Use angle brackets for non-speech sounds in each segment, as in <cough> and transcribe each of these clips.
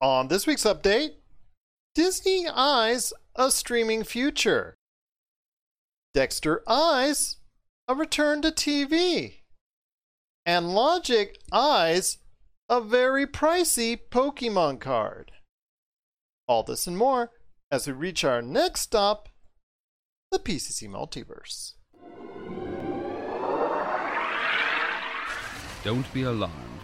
On this week's update, Disney eyes a streaming future. Dexter eyes a return to TV. And Logic eyes a very pricey Pokemon card. All this and more as we reach our next stop, the PCC Multiverse. Don't be alarmed.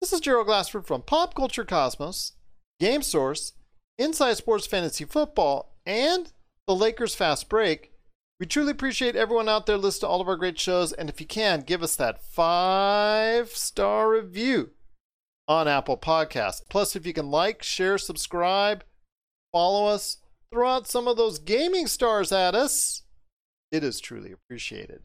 This is Gerald Glassford from Pop Culture Cosmos, Game Source, Inside Sports Fantasy Football, and the Lakers Fast Break. We truly appreciate everyone out there listening to all of our great shows, and if you can, give us that five star review on Apple Podcasts. Plus, if you can like, share, subscribe, follow us, throw out some of those gaming stars at us, it is truly appreciated.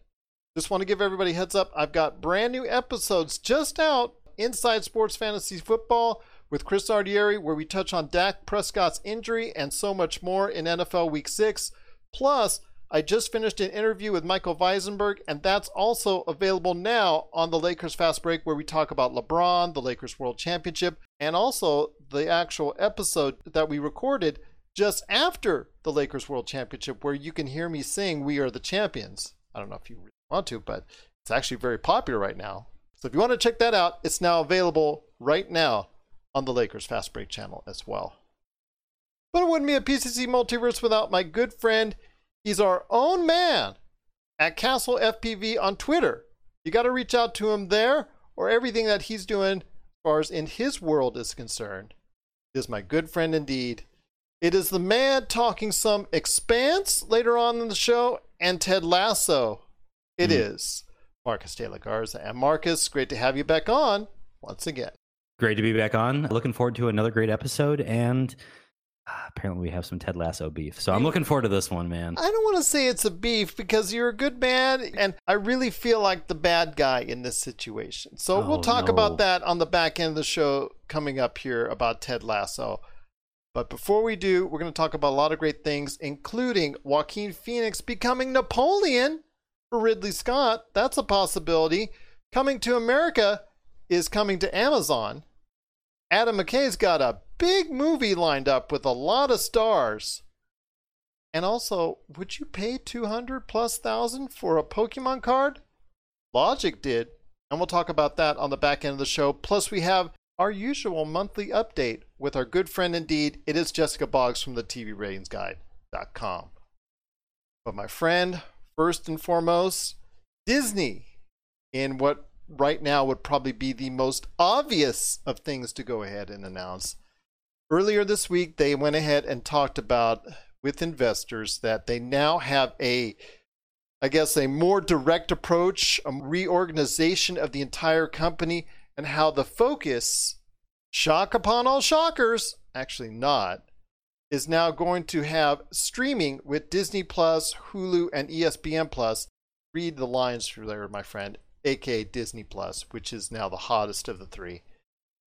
Just want to give everybody heads up. I've got brand new episodes just out Inside Sports Fantasy Football with Chris Ardieri, where we touch on Dak Prescott's injury and so much more in NFL Week 6. Plus, I just finished an interview with Michael Weisenberg, and that's also available now on the Lakers Fast Break, where we talk about LeBron, the Lakers World Championship, and also the actual episode that we recorded just after the Lakers World Championship, where you can hear me sing We Are the Champions. I don't know if you really want to, but it's actually very popular right now. So if you want to check that out, it's now available right now on the Lakers Fast Break channel as well. But it wouldn't be a PCC multiverse without my good friend. He's our own man at Castle FPV on Twitter. You got to reach out to him there or everything that he's doing as far as in his world is concerned. Is my good friend indeed. It is the man talking some expanse later on in the show and Ted Lasso. It mm. is Marcus de la Garza. And Marcus, great to have you back on once again. Great to be back on. Looking forward to another great episode. And uh, apparently, we have some Ted Lasso beef. So I'm looking forward to this one, man. I don't want to say it's a beef because you're a good man. And I really feel like the bad guy in this situation. So oh, we'll talk no. about that on the back end of the show coming up here about Ted Lasso. But before we do, we're going to talk about a lot of great things, including Joaquin Phoenix becoming Napoleon for Ridley Scott. That's a possibility. Coming to America is coming to Amazon. Adam McKay's got a big movie lined up with a lot of stars. And also, would you pay 200 plus thousand for a Pokemon card? Logic did. And we'll talk about that on the back end of the show. Plus, we have our usual monthly update with our good friend indeed. It is Jessica Boggs from the TVRatingsGuide.com. But my friend, first and foremost, Disney in what right now would probably be the most obvious of things to go ahead and announce. Earlier this week, they went ahead and talked about with investors that they now have a, I guess, a more direct approach, a reorganization of the entire company, and how the focus, shock upon all shockers, actually not, is now going to have streaming with Disney Plus, Hulu, and ESPN Plus. Read the lines through there, my friend, aka Disney Plus, which is now the hottest of the three.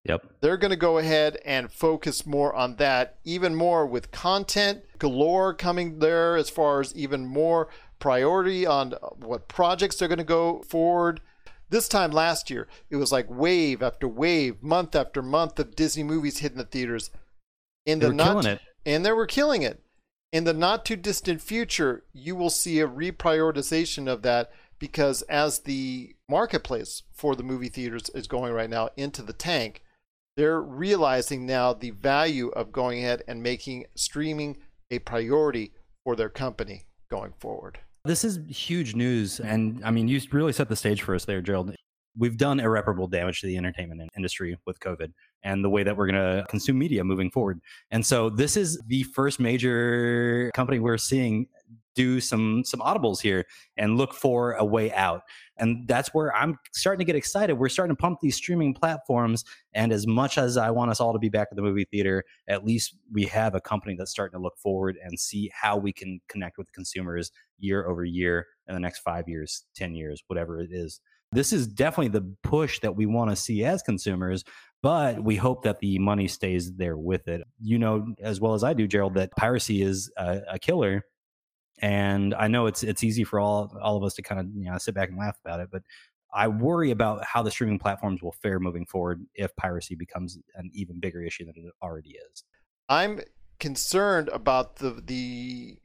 Yep. They're going to go ahead and focus more on that, even more with content galore coming there, as far as even more priority on what projects they're going to go forward. This time last year, it was like wave after wave, month after month of Disney movies hitting the theaters. In the not, killing it and they were killing it. In the not too distant future, you will see a reprioritization of that because as the marketplace for the movie theaters is going right now into the tank, they're realizing now the value of going ahead and making streaming a priority for their company going forward. This is huge news. And I mean, you really set the stage for us there, Gerald we've done irreparable damage to the entertainment industry with COVID and the way that we're going to consume media moving forward. And so this is the first major company we're seeing do some some audibles here and look for a way out. And that's where I'm starting to get excited. We're starting to pump these streaming platforms. And as much as I want us all to be back at the movie theater, at least we have a company that's starting to look forward and see how we can connect with consumers year over year in the next five years, 10 years, whatever it is. This is definitely the push that we want to see as consumers, but we hope that the money stays there with it. You know, as well as I do, Gerald, that piracy is a, a killer and I know it's it's easy for all all of us to kind of you know sit back and laugh about it, but I worry about how the streaming platforms will fare moving forward if piracy becomes an even bigger issue than it already is. I'm concerned about the the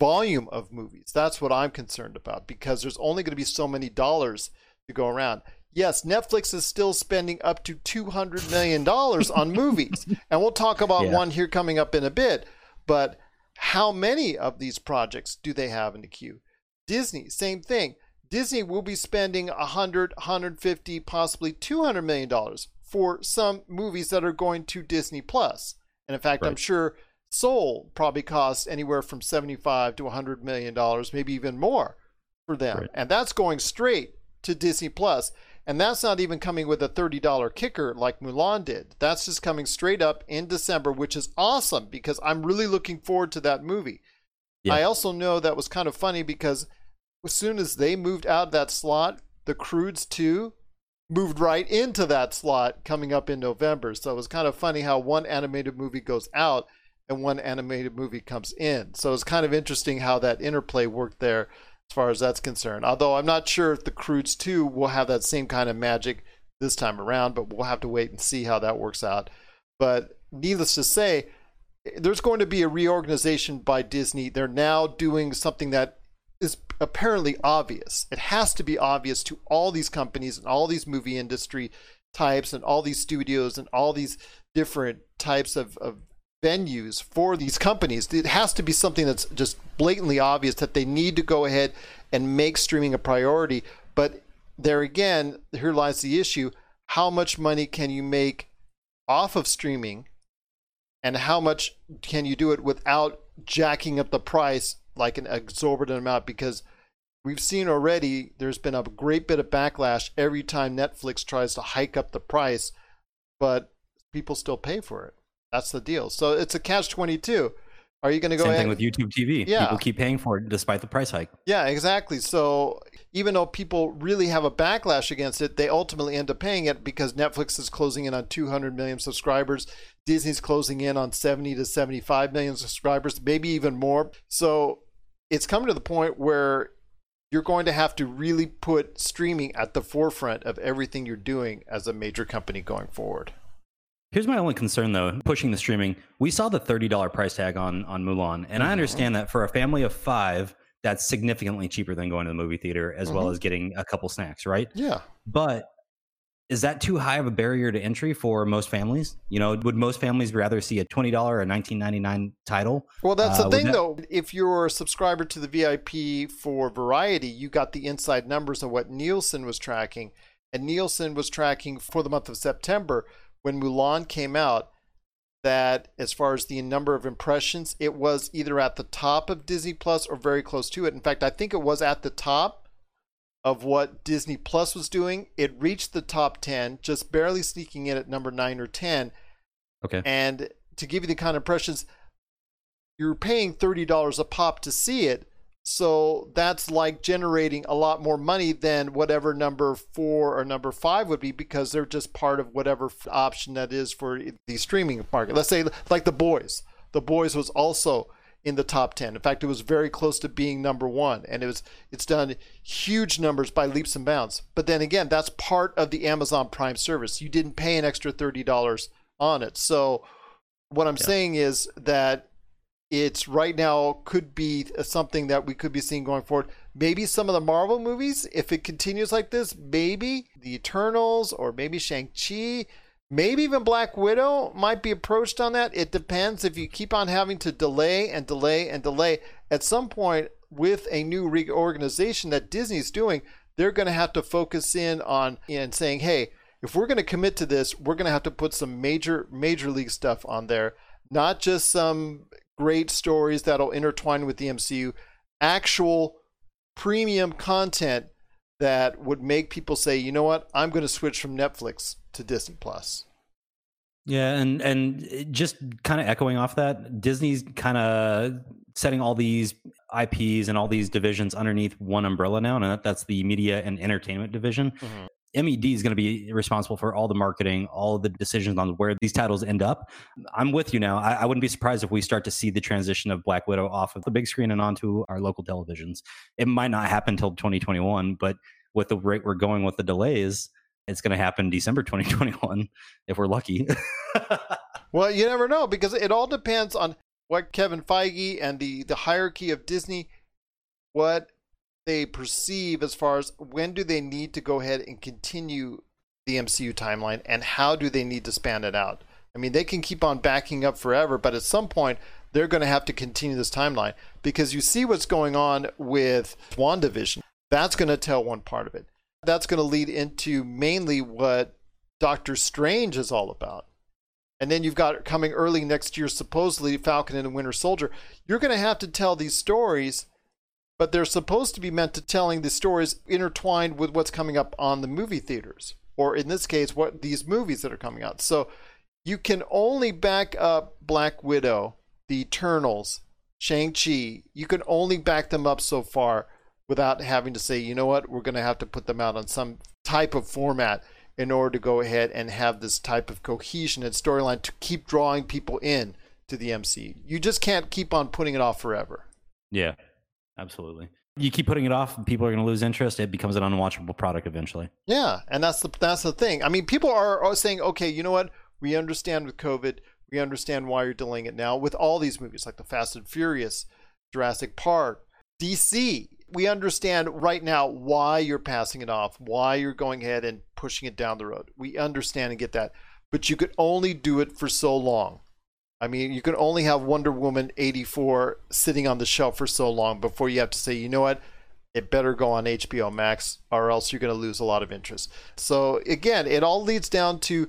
volume of movies. That's what I'm concerned about because there's only going to be so many dollars to go around. Yes, Netflix is still spending up to 200 million dollars on <laughs> movies. And we'll talk about yeah. one here coming up in a bit, but how many of these projects do they have in the queue? Disney, same thing. Disney will be spending 100, 150, possibly 200 million dollars for some movies that are going to Disney Plus. And in fact, right. I'm sure Soul probably costs anywhere from 75 to 100 million dollars, maybe even more for them. Right. And that's going straight to Disney Plus. And that's not even coming with a $30 kicker like Mulan did. That's just coming straight up in December, which is awesome because I'm really looking forward to that movie. Yeah. I also know that was kind of funny because as soon as they moved out of that slot, the Croods 2 moved right into that slot coming up in November. So it was kind of funny how one animated movie goes out and one animated movie comes in. So it's kind of interesting how that interplay worked there as far as that's concerned. Although I'm not sure if the Croods 2 will have that same kind of magic this time around, but we'll have to wait and see how that works out. But needless to say, there's going to be a reorganization by Disney. They're now doing something that is apparently obvious. It has to be obvious to all these companies and all these movie industry types and all these studios and all these different types of, of venues for these companies. It has to be something that's just blatantly obvious that they need to go ahead and make streaming a priority. But there again, here lies the issue. How much money can you make off of streaming? And how much can you do it without jacking up the price like an exorbitant amount? Because we've seen already there's been a great bit of backlash every time Netflix tries to hike up the price, but people still pay for it. That's the deal. So it's a catch twenty two. Are you going to go? Same ahead? thing with YouTube TV. Yeah, people keep paying for it despite the price hike. Yeah, exactly. So even though people really have a backlash against it, they ultimately end up paying it because Netflix is closing in on 200 million subscribers. Disney's closing in on 70 to 75 million subscribers, maybe even more. So it's come to the point where you're going to have to really put streaming at the forefront of everything you're doing as a major company going forward. Here's my only concern though, pushing the streaming. We saw the $30 price tag on on Mulan, and mm-hmm. I understand that for a family of 5, that's significantly cheaper than going to the movie theater as mm-hmm. well as getting a couple snacks, right? Yeah. But is that too high of a barrier to entry for most families? You know, would most families rather see a $20 or 19.99 title? Well, that's uh, the thing that... though. If you're a subscriber to the VIP for Variety, you got the inside numbers of what Nielsen was tracking. And Nielsen was tracking for the month of September when Mulan came out that as far as the number of impressions, it was either at the top of Disney Plus or very close to it. In fact, I think it was at the top of what Disney Plus was doing. It reached the top 10, just barely sneaking in at number 9 or 10. Okay. And to give you the kind of impressions, you're paying $30 a pop to see it. So that's like generating a lot more money than whatever number four or number five would be because they're just part of whatever option that is for the streaming market. Let's say, like The Boys. The Boys was also in the top 10. In fact, it was very close to being number one, and it was it's done huge numbers by leaps and bounds. But then again, that's part of the Amazon Prime service. You didn't pay an extra $30 on it. So what I'm yeah. saying is that it's right now could be something that we could be seeing going forward. Maybe some of the Marvel movies, if it continues like this, maybe the Eternals or maybe Shang-Chi, maybe even Black Widow might be approached on that. It depends if you keep on having to delay and delay and delay. At some point, with a new reorganization that Disney's doing, they're going to have to focus in on and saying, hey, if we're going to commit to this, we're going to have to put some major, major league stuff on there, not just some great stories that'll intertwine with the MCU. actual premium content that would make people say, you know what, I'm going to switch from Netflix to Disney Plus. Yeah, and and just kind of echoing off that, Disney's kind of setting all these IPs and all these divisions underneath one umbrella now, and that's the media and entertainment division. Mm-hmm. MED is going to be responsible for all the marketing, all the decisions on where these titles end up. I'm with you now. I, I, wouldn't be surprised if we start to see the transition of Black Widow off of the big screen and onto our local televisions. It might not happen until 2021, but with the rate we're going with the delays, it's going to happen December 2021 if we're lucky. <laughs> well, you never know because it all depends on what Kevin Feige and the the hierarchy of Disney what they perceive as far as when do they need to go ahead and continue the MCU timeline and how do they need to span it out. I mean, they can keep on backing up forever, but at some point they're going to have to continue this timeline because you see what's going on with WandaVision. That's going to tell one part of it. That's going to lead into mainly what Doctor Strange is all about. And then you've got coming early next year, supposedly Falcon and the Winter Soldier. You're going to have to tell these stories but they're supposed to be meant to telling the stories intertwined with what's coming up on the movie theaters, or in this case, what these movies that are coming out. So you can only back up Black Widow, the Eternals, Shang-Chi. You can only back them up so far without having to say, you know what, we're going to have to put them out on some type of format in order to go ahead and have this type of cohesion and storyline to keep drawing people in to the MC. You just can't keep on putting it off forever. Yeah. Absolutely. You keep putting it off, people are going to lose interest. It becomes an unwatchable product eventually. Yeah, and that's the that's the thing. I mean, people are saying, okay, you know what? We understand with COVID, we understand why you're delaying it now. With all these movies like the Fast and Furious, Jurassic Park, DC, we understand right now why you're passing it off, why you're going ahead and pushing it down the road. We understand and get that, but you could only do it for so long. I mean, you can only have Wonder Woman 84 sitting on the shelf for so long before you have to say, you know what, it better go on HBO Max or else you're going to lose a lot of interest. So, again, it all leads down to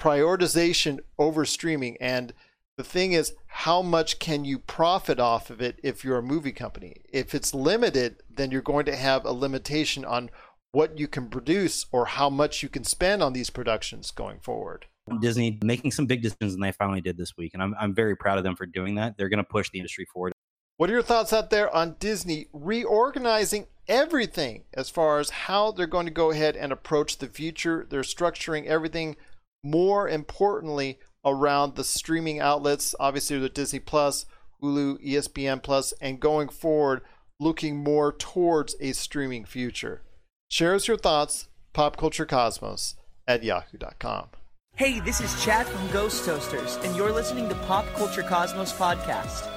prioritization over streaming. And the thing is, how much can you profit off of it if you're a movie company? If it's limited, then you're going to have a limitation on what you can produce or how much you can spend on these productions going forward. Disney making some big decisions, and they finally did this week. And I'm, I'm very proud of them for doing that. They're going to push the industry forward. What are your thoughts out there on Disney reorganizing everything as far as how they're going to go ahead and approach the future? They're structuring everything more importantly around the streaming outlets, obviously the Disney Plus, Hulu, ESPN Plus, and going forward, looking more towards a streaming future. Share us your thoughts, popculturecosmos at yahoo.com. Hey, this is Chad from Ghost Toasters, and you're listening to Pop Culture Cosmos Podcast.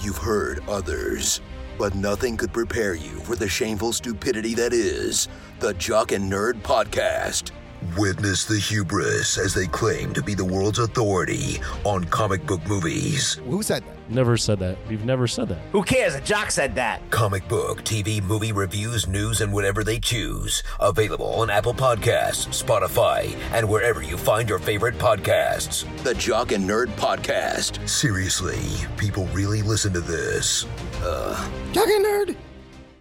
You've heard others, but nothing could prepare you for the shameful stupidity that is the Jock and Nerd Podcast. Witness the hubris as they claim to be the world's authority on comic book movies. Who said that? Never said that. We've never said that. Who cares? A jock said that. Comic book, TV, movie reviews, news, and whatever they choose. Available on Apple Podcasts, Spotify, and wherever you find your favorite podcasts. The Jock and Nerd Podcast. Seriously, people really listen to this. Uh. Jock and Nerd!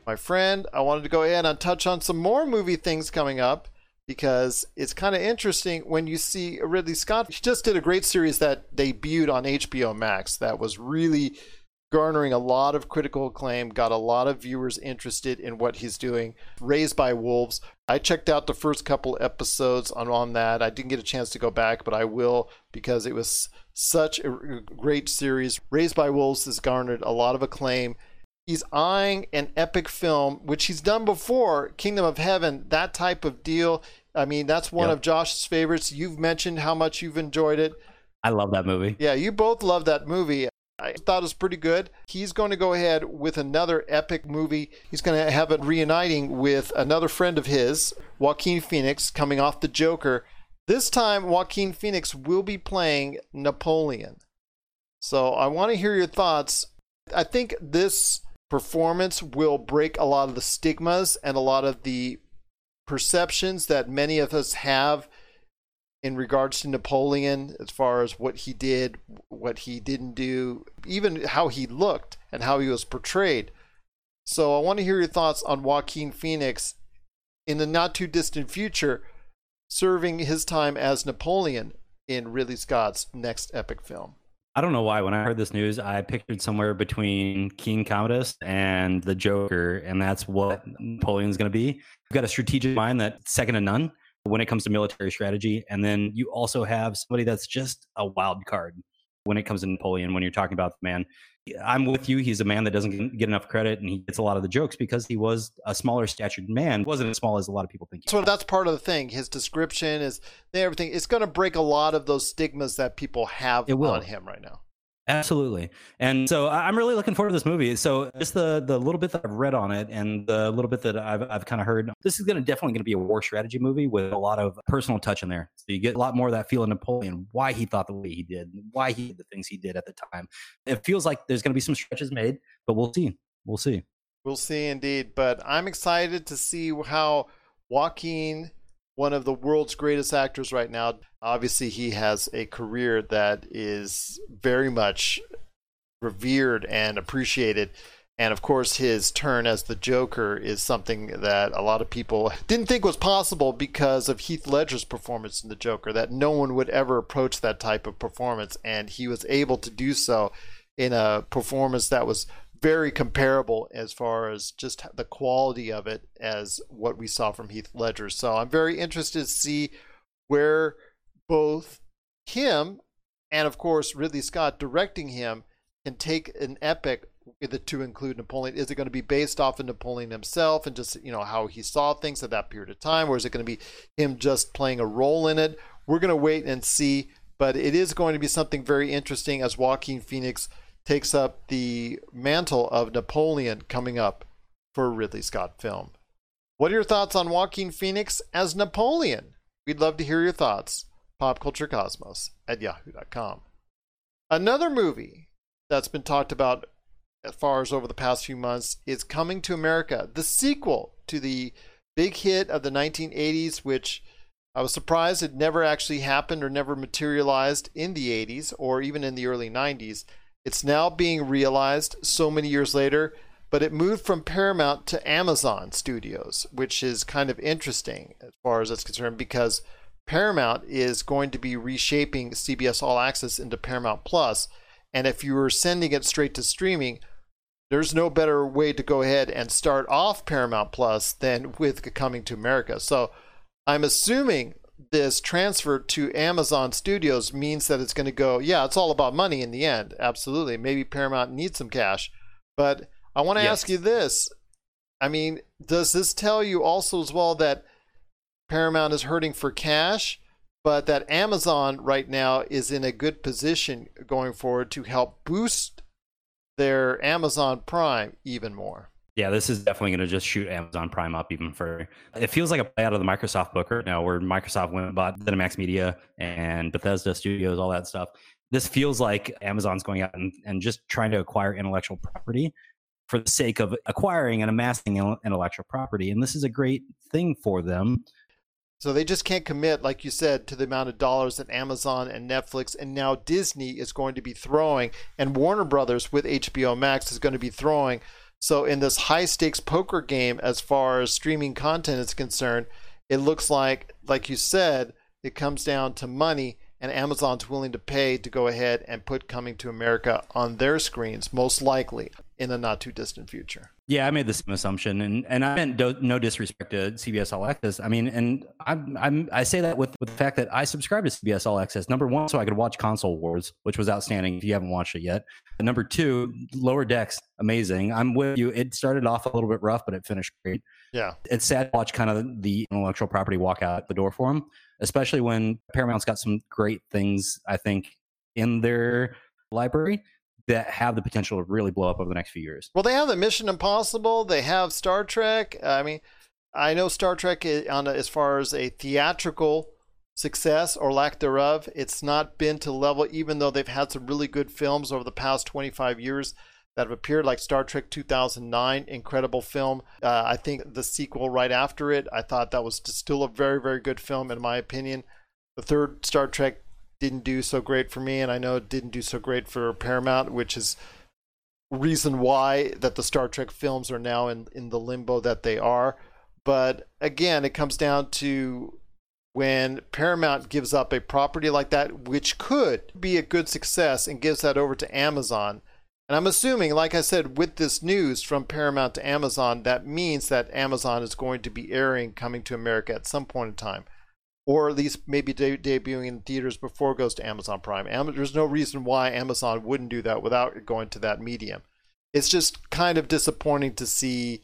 My friend, I wanted to go ahead and touch on some more movie things coming up because it's kind of interesting when you see Ridley Scott. He just did a great series that debuted on HBO Max that was really garnering a lot of critical acclaim, got a lot of viewers interested in what he's doing. Raised by Wolves. I checked out the first couple episodes on, on that. I didn't get a chance to go back, but I will because it was such a great series. Raised by Wolves has garnered a lot of acclaim. He's eyeing an epic film, which he's done before, Kingdom of Heaven, that type of deal. I mean, that's one yep. of Josh's favorites. You've mentioned how much you've enjoyed it. I love that movie. Yeah, you both love that movie. I thought it was pretty good. He's going to go ahead with another epic movie. He's going to have it reuniting with another friend of his, Joaquin Phoenix, coming off the Joker. This time, Joaquin Phoenix will be playing Napoleon. So I want to hear your thoughts. I think this performance will break a lot of the stigmas and a lot of the perceptions that many of us have in regards to Napoleon, as far as what he did, what he didn't do, even how he looked and how he was portrayed. So I want to hear your thoughts on Joaquin Phoenix in the not too distant future, serving his time as Napoleon in Ridley Scott's next epic film. I don't know why. When I heard this news, I pictured somewhere between King Commodus and the Joker, and that's what Napoleon's going to be. You've got a strategic mind that's second to none when it comes to military strategy, and then you also have somebody that's just a wild card when it comes to Napoleon. When you're talking about the man, I'm with you. He's a man that doesn't get enough credit, and he gets a lot of the jokes because he was a smaller statured man. wasn't as small as a lot of people think. he So that's part of the thing. His description is everything. It's going to break a lot of those stigmas that people have It will. on him right now. Absolutely. And so I'm really looking forward to this movie. So just the the little bit that I've read on it and the little bit that I've I've kind of heard, this is going to definitely going to be a war strategy movie with a lot of personal touch in there. So you get a lot more of that feel of Napoleon, why he thought the way he did, why he did the things he did at the time. It feels like there's going to be some stretches made, but we'll see. We'll see. We'll see indeed. But I'm excited to see how Joaquin, one of the world's greatest actors right now, obviously he has a career that is very much revered and appreciated. And of course, his turn as the Joker is something that a lot of people didn't think was possible because of Heath Ledger's performance in the Joker, that no one would ever approach that type of performance. And he was able to do so in a performance that was very comparable as far as just the quality of it as what we saw from Heath Ledger. So I'm very interested to see where both him and, of course, Ridley Scott directing him can take an epic the to include Napoleon. Is it going to be based off of Napoleon himself and just you know how he saw things at that period of time, or is it going to be him just playing a role in it? We're going to wait and see, but it is going to be something very interesting as Joaquin Phoenix takes up the mantle of Napoleon coming up for a Ridley Scott film. What are your thoughts on Joaquin Phoenix as Napoleon? We'd love to hear your thoughts. PopCultureCosmos at yahoo.com. Another movie that's been talked about as far as over the past few months is Coming to America, the sequel to the big hit of the 1980s, which I was surprised it never actually happened or never materialized in the 80s or even in the early 90s. It's now being realized so many years later, but it moved from Paramount to Amazon Studios, which is kind of interesting as far as it's concerned because Paramount is going to be reshaping CBS All Access into Paramount Plus. And if you were sending it straight to streaming, there's no better way to go ahead and start off Paramount Plus than with Coming to America. So I'm assuming this transfer to Amazon Studios means that it's going to go, yeah, it's all about money in the end. Absolutely. Maybe Paramount needs some cash. But I want to Yes. ask you this. I mean, does this tell you also as well that Paramount is hurting for cash, but that Amazon right now is in a good position going forward to help boost their Amazon Prime even more? Yeah, this is definitely going to just shoot Amazon Prime up even further. It feels like a play out of the Microsoft book right now, where Microsoft went and bought ZeniMax Media and Bethesda Studios, all that stuff. This feels like Amazon's going out and, and just trying to acquire intellectual property for the sake of acquiring and amassing intellectual property. And this is a great thing for them. So they just can't commit, like you said, to the amount of dollars that Amazon and Netflix and now Disney is going to be throwing, and Warner Brothers with HBO Max is going to be throwing. So in this high stakes poker game, as far as streaming content is concerned, it looks like, like you said, it comes down to money, and Amazon's willing to pay to go ahead and put Coming to America on their screens, most likely in a not too distant future. Yeah, I made the same assumption, and and I meant do, no disrespect to CBS All Access. I mean, and I'm, I'm I say that with with the fact that I subscribe to CBS All Access. Number one, so I could watch Console Wars, which was outstanding. If you haven't watched it yet, and number two, Lower Decks, amazing. I'm with you. It started off a little bit rough, but it finished great. Yeah. It's sad to watch kind of the intellectual property walk out the door for them, especially when Paramount's got some great things. I think in their library that have the potential to really blow up over the next few years. Well, they have the Mission Impossible. They have Star Trek. I mean, I know Star Trek on a, as far as a theatrical success or lack thereof, it's not been to level. Even though they've had some really good films over the past 25 years that have appeared, like Star Trek 2009, incredible film. Uh, I think the sequel right after it, I thought that was still a very very good film in my opinion. The third Star Trek didn't do so great for me, and I know it didn't do so great for Paramount, which is reason why that the Star Trek films are now in, in the limbo that they are. But again, it comes down to when Paramount gives up a property like that, which could be a good success, and gives that over to Amazon. And I'm assuming, like I said, with this news from Paramount to Amazon, that means that Amazon is going to be airing Coming to America at some point in time, or at least maybe de- debuting in theaters before it goes to Amazon Prime. Am- there's no reason why Amazon wouldn't do that without going to that medium. It's just kind of disappointing to see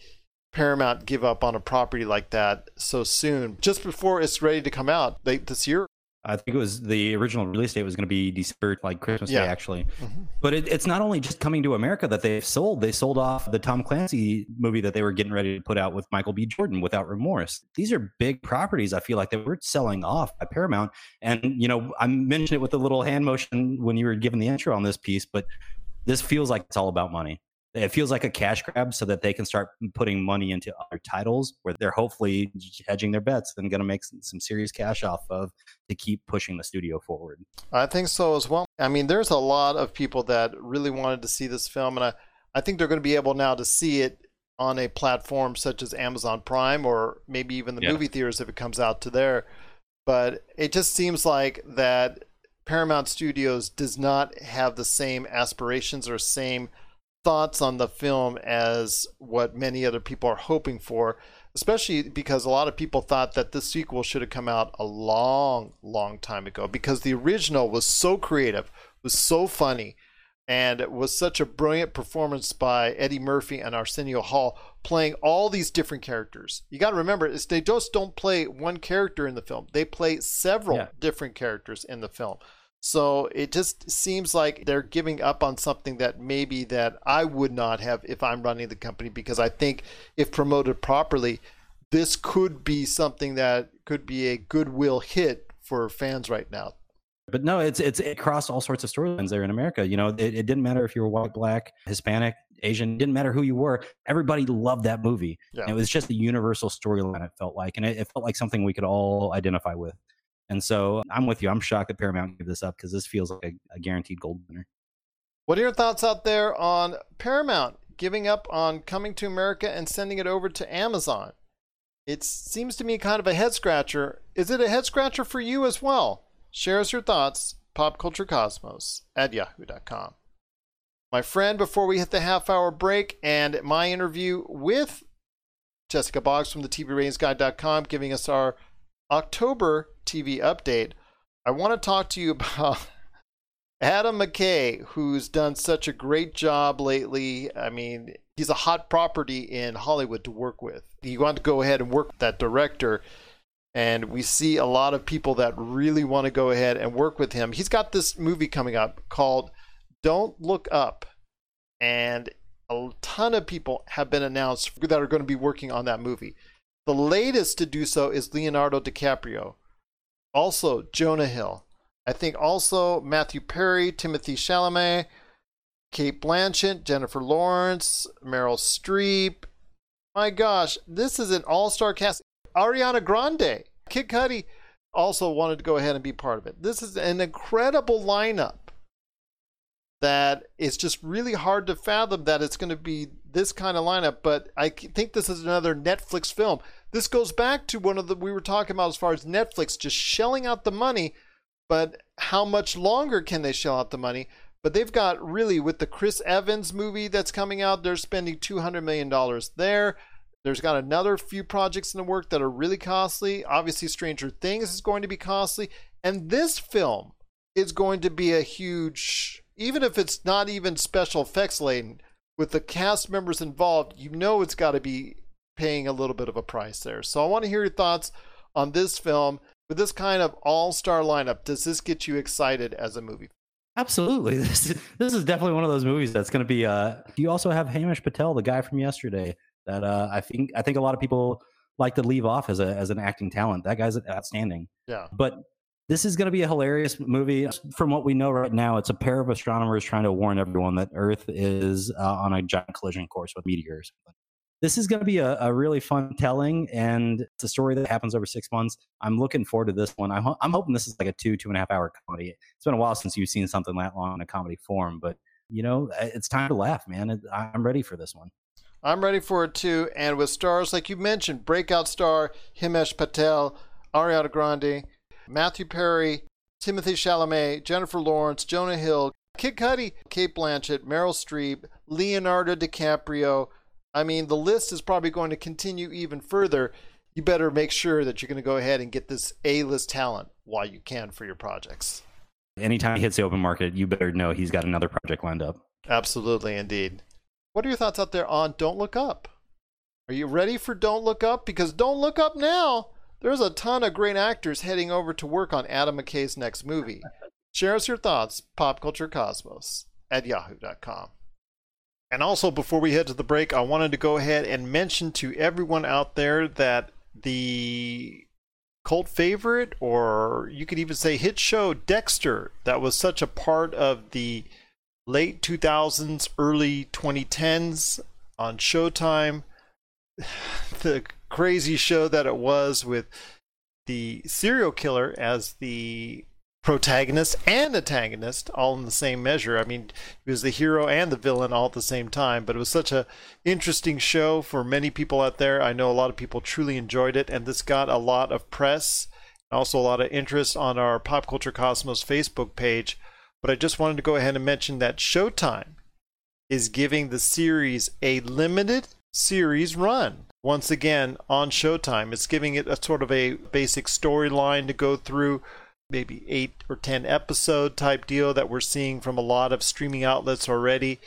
Paramount give up on a property like that so soon, just before it's ready to come out late this year. I think it was the original release date was going to be December, like Christmas Yeah. Day, actually. Mm-hmm. But it, it's not only just coming to America that they've sold. They sold off the Tom Clancy movie that they were getting ready to put out with Michael B. Jordan, Without Remorse. These are big properties. I feel like they were selling off by Paramount. And you know, I mentioned it with a little hand motion when you were giving the intro on this piece, but this feels like it's all about money. It feels like a cash grab so that they can start putting money into other titles where they're hopefully hedging their bets and going to make some, some serious cash off of to keep pushing the studio forward. I think so as well. I mean, there's a lot of people that really wanted to see this film, and I, I think they're going to be able now to see it on a platform such as Amazon Prime or maybe even the Yeah. movie theaters if it comes out to there. But it just seems like that Paramount Studios does not have the same aspirations or same thoughts on the film as what many other people are hoping for, especially because a lot of people thought that this sequel should have come out a long, long time ago because the original was so creative, was so funny, and it was such a brilliant performance by Eddie Murphy and Arsenio Hall playing all these different characters. You got to remember, it's, they just don't play one character in the film; they play several Yeah. different characters in the film. So it just seems like they're giving up on something that maybe that I would not have if I'm running the company because I think if promoted properly, this could be something that could be a goodwill hit for fans right now. But no, it's it's it crossed all sorts of storylines there in America. You know, it, it didn't matter if you were white, black, Hispanic, Asian. It didn't matter who you were. Everybody loved that movie. Yeah. It was just a universal storyline. It felt like, and it, it felt like something we could all identify with. And so I'm with you. I'm shocked that Paramount gave this up because this feels like a, a guaranteed gold winner. What are your thoughts out there on Paramount giving up on coming to America and sending it over to Amazon? It seems to me kind of a head scratcher. Is it a head scratcher for you as well? Share us your thoughts, popculturecosmos at yahoo.com. My friend, before we hit the half hour break and my interview with Jessica Boggs from the TVRatingsGuide.com giving us our October TV update, I want to talk to you <laughs> about Adam McKay, who's done such a great job lately. I mean, he's a hot property in Hollywood to work with. You want to go ahead and work with that director. And we see a lot of people that really want to go ahead and work with him. He's got this movie coming up called Don't Look Up. And a ton of people have been announced that are going to be working on that movie. The latest to do so is Leonardo DiCaprio. Also, Jonah Hill. I think also Matthew Perry, Timothy Chalamet, Cate Blanchett, Jennifer Lawrence, Meryl Streep. My gosh, this is an all-star cast. Ariana Grande, Kid Cudi also wanted to go ahead and be part of it. This is an incredible lineup that it's just really hard to fathom that it's going to be this kind of lineup. But I think this is another Netflix film. This goes back to one of the we were talking about as far as Netflix just shelling out the money, but how much longer can they shell out the money? But they've got really with the Chris Evans movie that's coming out, they're spending two hundred million dollars there. There's got another few projects in the work that are really costly. Obviously, Stranger Things is going to be costly, and this film is going to be a huge, even if it's not even special effects laden, with the cast members involved, you know it's got to be paying a little bit of a price there. So I want to hear your thoughts on this film with this kind of all-star lineup. Does this get you excited as a movie? Absolutely. <laughs> This is, this is definitely one of those movies that's going to be. Uh, you also have Hamish Patel, the guy from yesterday, that uh, I think I think a lot of people like to leave off as a as an acting talent. That guy's outstanding. Yeah. But this is going to be a hilarious movie. From what we know right now, it's a pair of astronomers trying to warn everyone that Earth is uh, on a giant collision course with meteors. this is going to be a, a, really fun telling, and it's a story that happens over six months. I'm looking forward to this one. I'm, ho- I'm hoping this is like a two, two and a half hour comedy. It's been a while since you've seen something that long in a comedy form, but you know, it's time to laugh, man. I'm ready for this one. I'm ready for it too. And with stars like you mentioned, breakout star Himesh Patel, Ariana Grande, Matthew Perry, Timothy Chalamet, Jennifer Lawrence, Jonah Hill, Kid Cudi, Cate Blanchett, Meryl Streep, Leonardo DiCaprio. I mean, the list is probably going to continue even further. You better make sure that you're going to go ahead and get this A-list talent while you can for your projects. Anytime he hits the open market, you better know he's got another project lined up. Absolutely, indeed. What are your thoughts out there on Don't Look Up? Are you ready for Don't Look Up? Because Don't Look Up now. There's a ton of great actors heading over to work on Adam McKay's next movie. Share us your thoughts, popculturecosmos at yahoo.com. And also, before we head to the break, I wanted to go ahead and mention to everyone out there that the cult favorite, or you could even say hit show Dexter, that was such a part of the late 2000s, early 2010s on Showtime. <sighs> The crazy show that it was with the serial killer as the protagonist and antagonist all in the same measure. I mean, he was the hero and the villain all at the same time, but it was such a interesting show for many people out there. I know a lot of people truly enjoyed it and this got a lot of press, and also a lot of interest on our Pop Culture Cosmos Facebook page. But I just wanted to go ahead and mention that Showtime is giving the series a limited series run. Once again, on Showtime, it's giving it a sort of a basic storyline to go through maybe eight or ten episode type deal that we're seeing from a lot of streaming outlets already.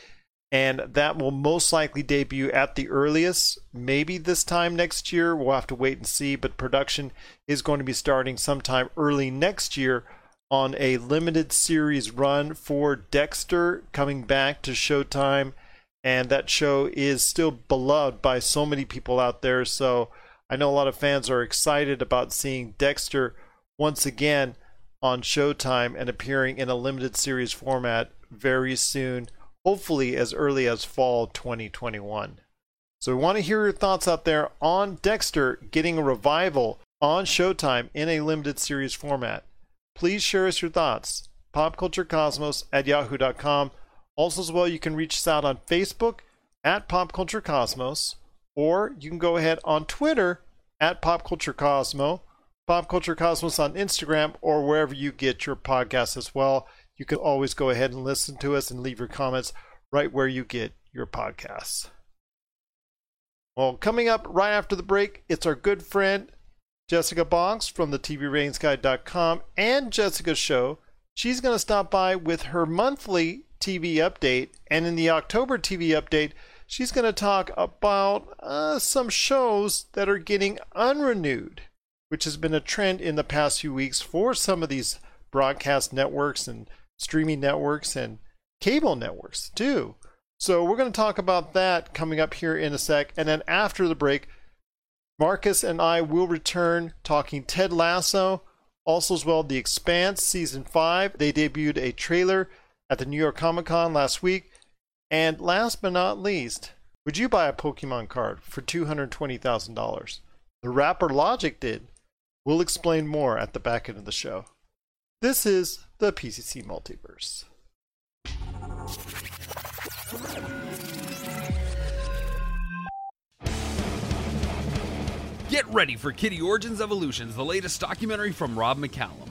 And that will most likely debut at the earliest, maybe this time next year. We'll have to wait and see. But production is going to be starting sometime early next year on a limited series run for Dexter coming back to Showtime. And that show is still beloved by so many people out there. So I know a lot of fans are excited about seeing Dexter once again on Showtime and appearing in a limited series format very soon, hopefully as early as fall 2021. So we want to hear your thoughts out there on Dexter getting a revival on Showtime in a limited series format. Please share us your thoughts. PopCultureCosmos at yahoo.com. Also, as well, you can reach us out on Facebook at Pop Culture Cosmos, or you can go ahead on Twitter at PopCultureCosmo Pop Culture Cosmos on Instagram or wherever you get your podcasts as well. You can always go ahead and listen to us and leave your comments right where you get your podcasts. Well, coming up right after the break, it's our good friend Jessica Boggs from the TVRatingsGuide.com and Jessica's show. She's going to stop by with her monthly TV update, and in the October TV update, she's going to talk about uh, some shows that are getting unrenewed which has been a trend in the past few weeks for some of these broadcast networks and streaming networks and cable networks too. So we're going to talk about that coming up here in a sec. And then after the break, Marcus and I will return talking Ted Lasso, also as well The Expanse season 5. They debuted a trailer at the New York Comic Con last week. And last but not least, would you buy a Pokemon card for $220,000? The rapper Logic did. We'll explain more at the back end of the show. This is the PCC Multiverse. Get ready for Kittie Origins Evolutions, the latest documentary from Rob McCallum.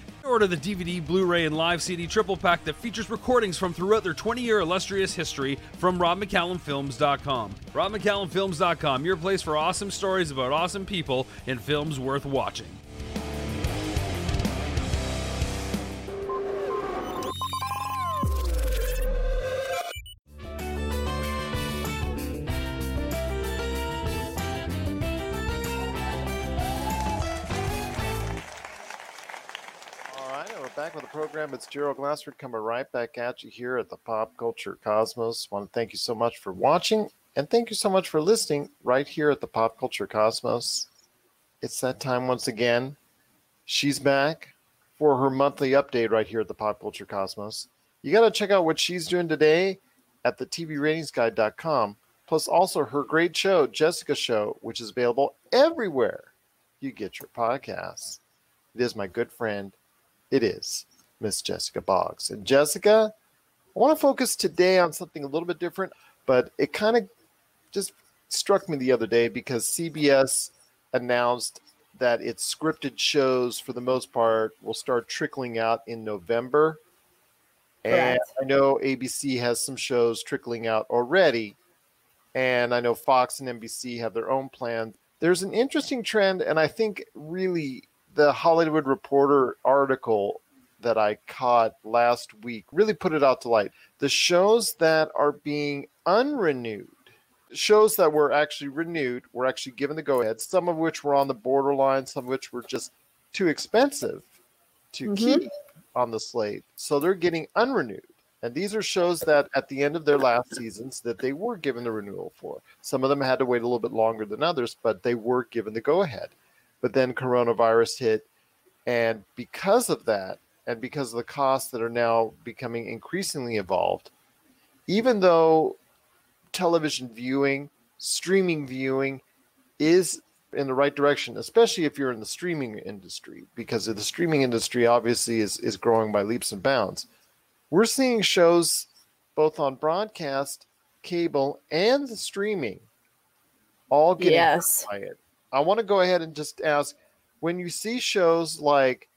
Order the DVD, Blu ray, and live CD triple pack that features recordings from throughout their 20 year illustrious history from RobMcCallumFilms.com. RobMcCallumFilms.com, your place for awesome stories about awesome people and films worth watching. Back with the program. It's Gerald Glassford coming right back at you here at the Pop Culture Cosmos. Want to thank you so much for watching and thank you so much for listening right here at the Pop Culture Cosmos. It's that time once again. She's back for her monthly update right here at the Pop Culture Cosmos. You got to check out what she's doing today at the TVRatingsGuide.com, plus also her great show, Jessica Show, which is available everywhere you get your podcasts. It is my good friend. It is Miss Jessica Boggs. And Jessica, I want to focus today on something a little bit different, but it kind of just struck me the other day because CBS announced that its scripted shows, for the most part, will start trickling out in November. And Correct. I know ABC has some shows trickling out already. And I know Fox and NBC have their own plan. There's an interesting trend, and I think really the Hollywood Reporter article that I caught last week really put it out to light. The shows that are being unrenewed, shows that were actually renewed, were actually given the go ahead, some of which were on the borderline, some of which were just too expensive to Mhm. keep on the slate. So they're getting unrenewed. And these are shows that at the end of their last seasons that they were given the renewal for. Some of them had to wait a little bit longer than others, but they were given the go ahead. But then coronavirus hit and because of that and because of the costs that are now becoming increasingly involved, even though television viewing, streaming viewing is in the right direction, especially if you're in the streaming industry, because the streaming industry obviously is, is growing by leaps and bounds. We're seeing shows both on broadcast, cable, and the streaming all getting Yes. by it. I want to go ahead and just ask when you see shows like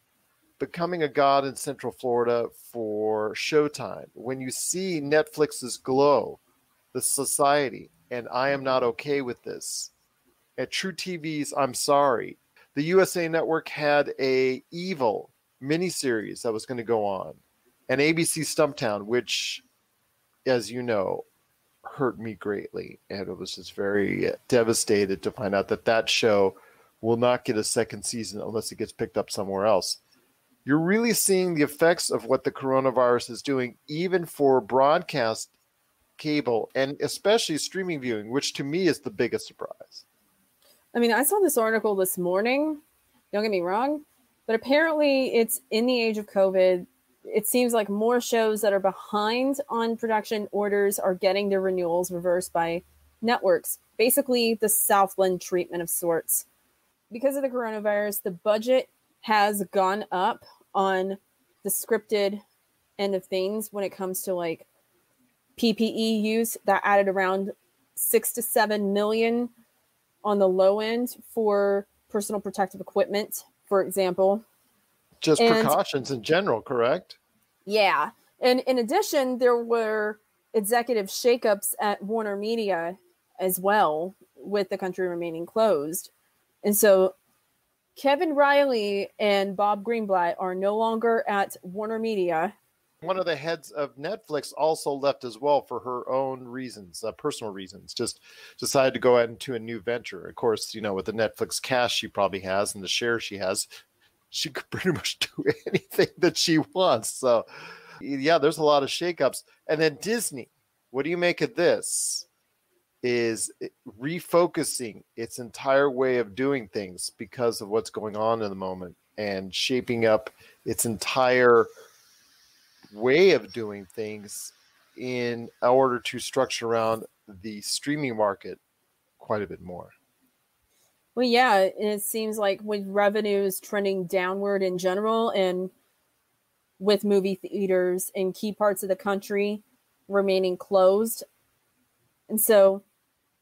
Becoming a God in Central Florida for Showtime, when you see Netflix's Glow, The Society, and I Am Not Okay with This, at True TV's I'm Sorry, the USA Network had a Evil miniseries that was going to go on, and ABC Stumptown, which, as you know, hurt me greatly, and it was just very uh, devastated to find out that that show will not get a second season unless it gets picked up somewhere else. You're really seeing the effects of what the coronavirus is doing, even for broadcast cable and especially streaming viewing, which to me is the biggest surprise. I mean, I saw this article this morning. Don't get me wrong, but apparently it's in the age of COVID. It seems like more shows that are behind on production orders are getting their renewals reversed by networks. Basically, the Southland treatment of sorts. Because of the coronavirus, the budget has gone up on the scripted end of things when it comes to like PPE use. That added around six to seven million on the low end for personal protective equipment, for example. Just And- precautions in general, correct? Yeah. And in addition, there were executive shakeups at Warner Media as well, with the country remaining closed. And so Kevin Reilly and Bob Greenblatt are no longer at Warner Media. One of the heads of Netflix also left as well for her own reasons, uh, personal reasons. Just decided to go into a new venture. Of course, you know, with the Netflix cash she probably has and the shares she has, she could <laughs> pretty much do <laughs> anything that she wants. So, yeah, there's a lot of shakeups. And then Disney, what do you make of this? Is refocusing its entire way of doing things because of what's going on in the moment and shaping up its entire way of doing things in order to structure around the streaming market quite a bit more. Well, yeah, it seems like with revenues trending downward in general and with movie theaters in key parts of the country remaining closed. And so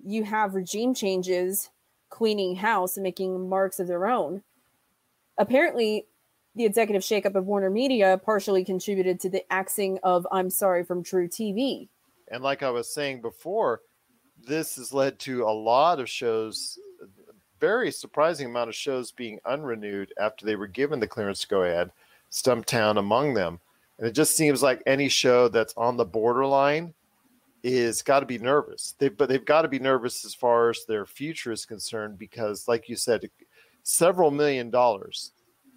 you have regime changes cleaning house and making marks of their own. Apparently, the executive shakeup of Warner Media partially contributed to the axing of I'm Sorry from True TV. And like I was saying before, this has led to a lot of shows, very surprising amount of shows being unrenewed after they were given the clearance to go ahead, Stumptown among them. And it just seems like any show that's on the borderline is got to be nervous. They but they've got to be nervous as far as their future is concerned because, like you said, several million dollars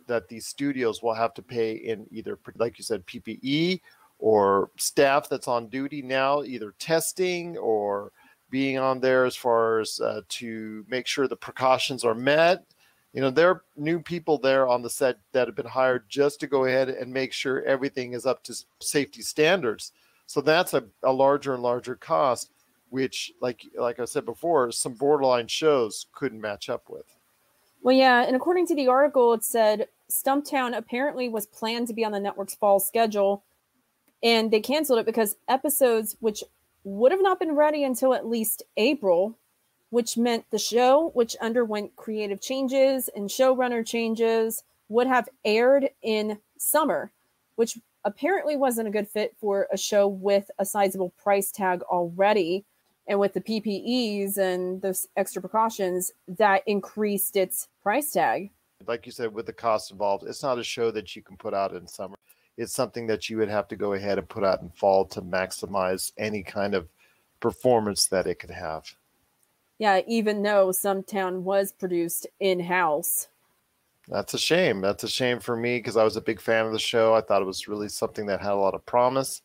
that these studios will have to pay in either, like you said, PPE or staff that's on duty now, either testing or being on there as far as uh, to make sure the precautions are met. You know, there are new people there on the set that have been hired just to go ahead and make sure everything is up to safety standards. So that's a, a larger and larger cost, which, like like I said before, some borderline shows couldn't match up with. Well, yeah, and according to the article, it said Stumptown apparently was planned to be on the network's fall schedule, and they canceled it because episodes which would have not been ready until at least April, which meant the show, which underwent creative changes and showrunner changes, would have aired in summer, which apparently wasn't a good fit for a show with a sizable price tag already. And with the PPEs and those extra precautions, that increased its price tag. Like you said, with the cost involved, it's not a show that you can put out in summer it's something that you would have to go ahead and put out in fall to maximize any kind of performance that it could have. Yeah, even though Stumptown was produced in house. That's a shame. That's a shame for me because I was a big fan of the show. I thought it was really something that had a lot of promise.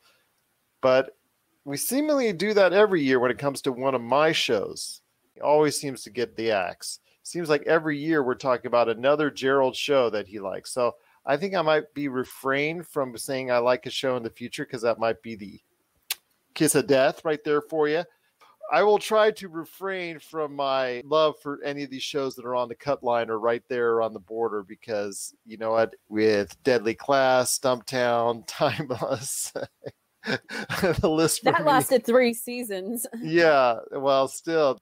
But we seemingly do that every year when it comes to one of my shows. He always seems to get the axe. Seems like every year we're talking about another Gerald show that he likes. So I think I might be refrained from saying I like a show in the future because that might be the kiss of death right there for you. I will try to refrain from my love for any of these shows that are on the cut line or right there on the border because you know what, with Deadly Class, Stumptown, <laughs> Timeless, <laughs> the list that lasted three seasons. <laughs> yeah, well, still,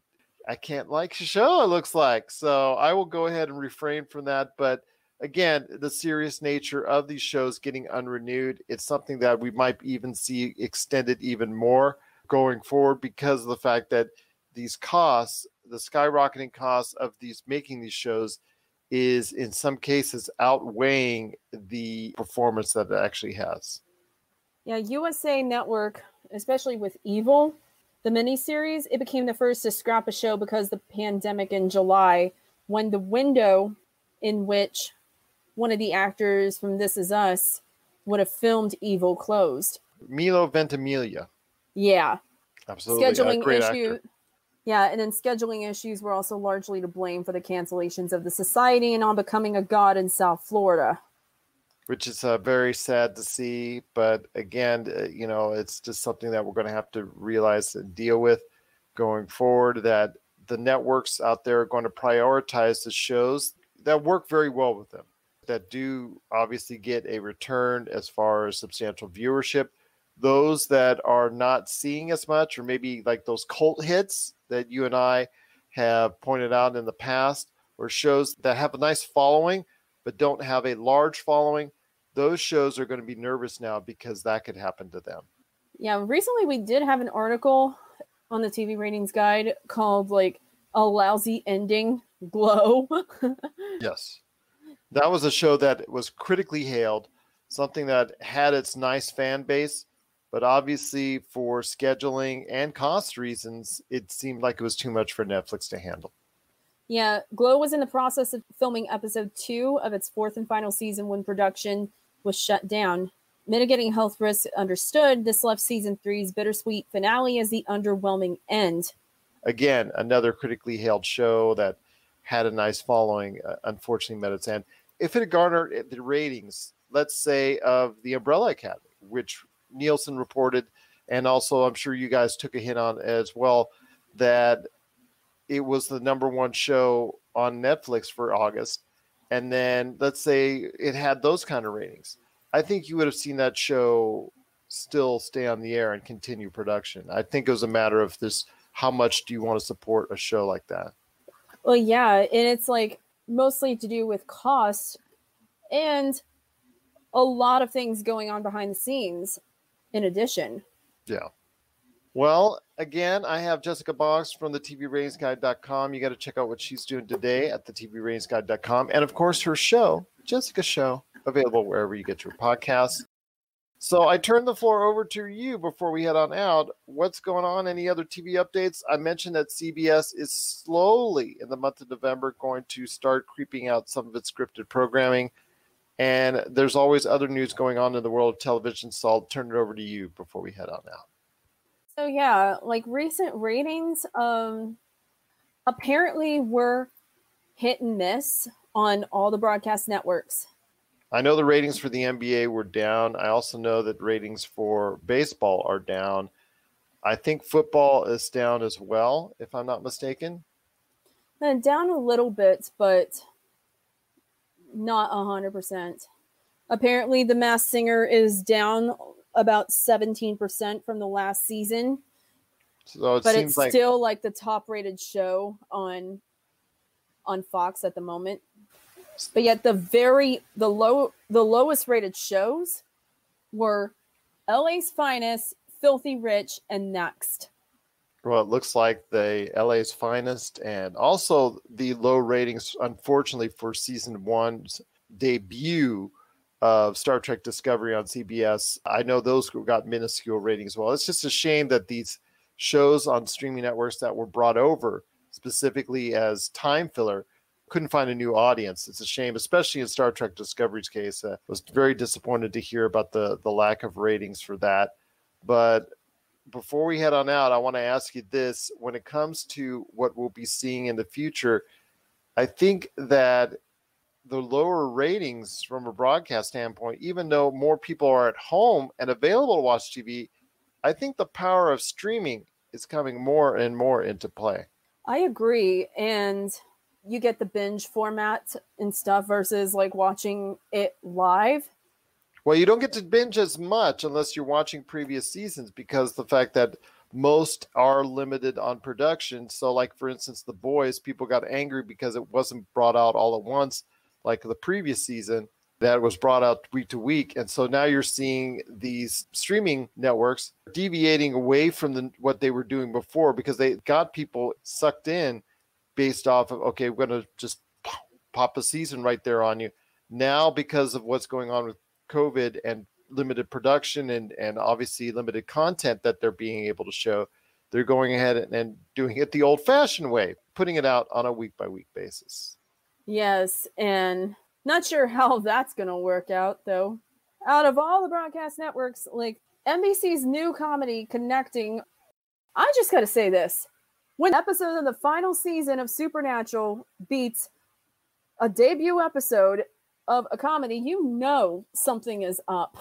I can't like the show. It looks like so. I will go ahead and refrain from that, but again, the serious nature of these shows getting unrenewed, it's something that we might even see extended even more going forward because of the fact that these costs, the skyrocketing costs of these making these shows, is in some cases outweighing the performance that it actually has. Yeah, USA Network, especially with Evil, the miniseries, it became the first to scrap a show because the pandemic in July, when the window in which one of the actors from This Is Us would have filmed Evil closed. Milo Ventimiglia. Yeah. Absolutely. Scheduling issue. Yeah, and then scheduling issues were also largely to blame for the cancellations of the society and on becoming a god in South Florida. Which is uh, very sad to see, but again, uh, you know, it's just something that we're going to have to realize and deal with going forward. That the networks out there are going to prioritize the shows that work very well with them that do obviously get a return as far as substantial viewership. Those that are not seeing as much, or maybe like those cult hits that you and I have pointed out in the past, or shows that have a nice following but don't have a large following, those shows are going to be nervous now because that could happen to them. Yeah, recently we did have an article on the TV ratings guide called like a lousy ending glow. <laughs> yes that was a show that was critically hailed, something that had its nice fan base, but obviously for scheduling and cost reasons, it seemed like it was too much for Netflix to handle. Yeah, Glow was in the process of filming episode two of its fourth and final season when production was shut down. Mitigating health risks understood, this left season three's bittersweet finale as the underwhelming end. Again, another critically hailed show that had a nice following, uh, unfortunately met its end if it had garnered the ratings, let's say, of the Umbrella Academy, which Nielsen reported, and also I'm sure you guys took a hint on as well, that it was the number one show on Netflix for August. And then let's say it had those kind of ratings. I think you would have seen that show still stay on the air and continue production. I think it was a matter of this how much do you want to support a show like that? Well, yeah. And it's like mostly to do with cost and a lot of things going on behind the scenes in addition. Yeah. Well, again, I have Jessica Boggs from the TVRatingsGuide.com. You got to check out what she's doing today at the TVRatingsGuide.com. And of course, her show, Jessica Show, available wherever you get your podcasts. So I turn the floor over to you before we head on out. What's going on? Any other TV updates? I mentioned that CBS is slowly in the month of November going to start creeping out some of its scripted programming. And there's always other news going on in the world of television, so I'll turn it over to you before we head on out. So yeah, like recent ratings um apparently were hit and miss on all the broadcast networks. I know the ratings for the NBA were down. I also know that ratings for baseball are down. I think football is down as well, if I'm not mistaken. And down a little bit, but not a hundred percent. Apparently, The Masked Singer is down about seventeen percent from the last season, So it but it's like still like the top-rated show on on Fox at the moment. But yet, the very the low the lowest rated shows were LA's Finest, Filthy Rich, and Next. well, it looks like the LA's finest, and also the low ratings, unfortunately, for season one's debut of Star Trek Discovery on CBS. I know those got minuscule ratings. Well, it's just a shame that these shows on streaming networks that were brought over specifically as time filler couldn't find a new audience. It's a shame, especially in Star Trek Discovery's case. I was very disappointed to hear about the the lack of ratings for that. But before we head on out, I want to ask you this: when it comes to what we'll be seeing in the future, I think that the lower ratings from a broadcast standpoint, even though more people are at home and available to watch TV, I think the power of streaming is coming more and more into play. I agree. And you get the binge format and stuff versus like watching it live. Well, you don't get to binge as much unless you're watching previous seasons because the fact that most are limited on production. So, like for instance, The Boys, people got angry because it wasn't brought out all at once, like the previous season that was brought out week to week. And so now you're seeing these streaming networks deviating away from the, what they were doing before because they got people sucked in based off of, okay, we're going to just pop a season right there on you. Now, because of what's going on with COVID and limited production and, and obviously limited content that they're being able to show, they're going ahead and, and doing it the old fashioned way, putting it out on a week by week basis. Yes. And not sure how <laughs> that's going to work out though. Out of all the broadcast networks, like NBC's new comedy connecting, I just got to say this. When an episode of the final season of Supernatural beats a debut episode of a comedy, you know something is up.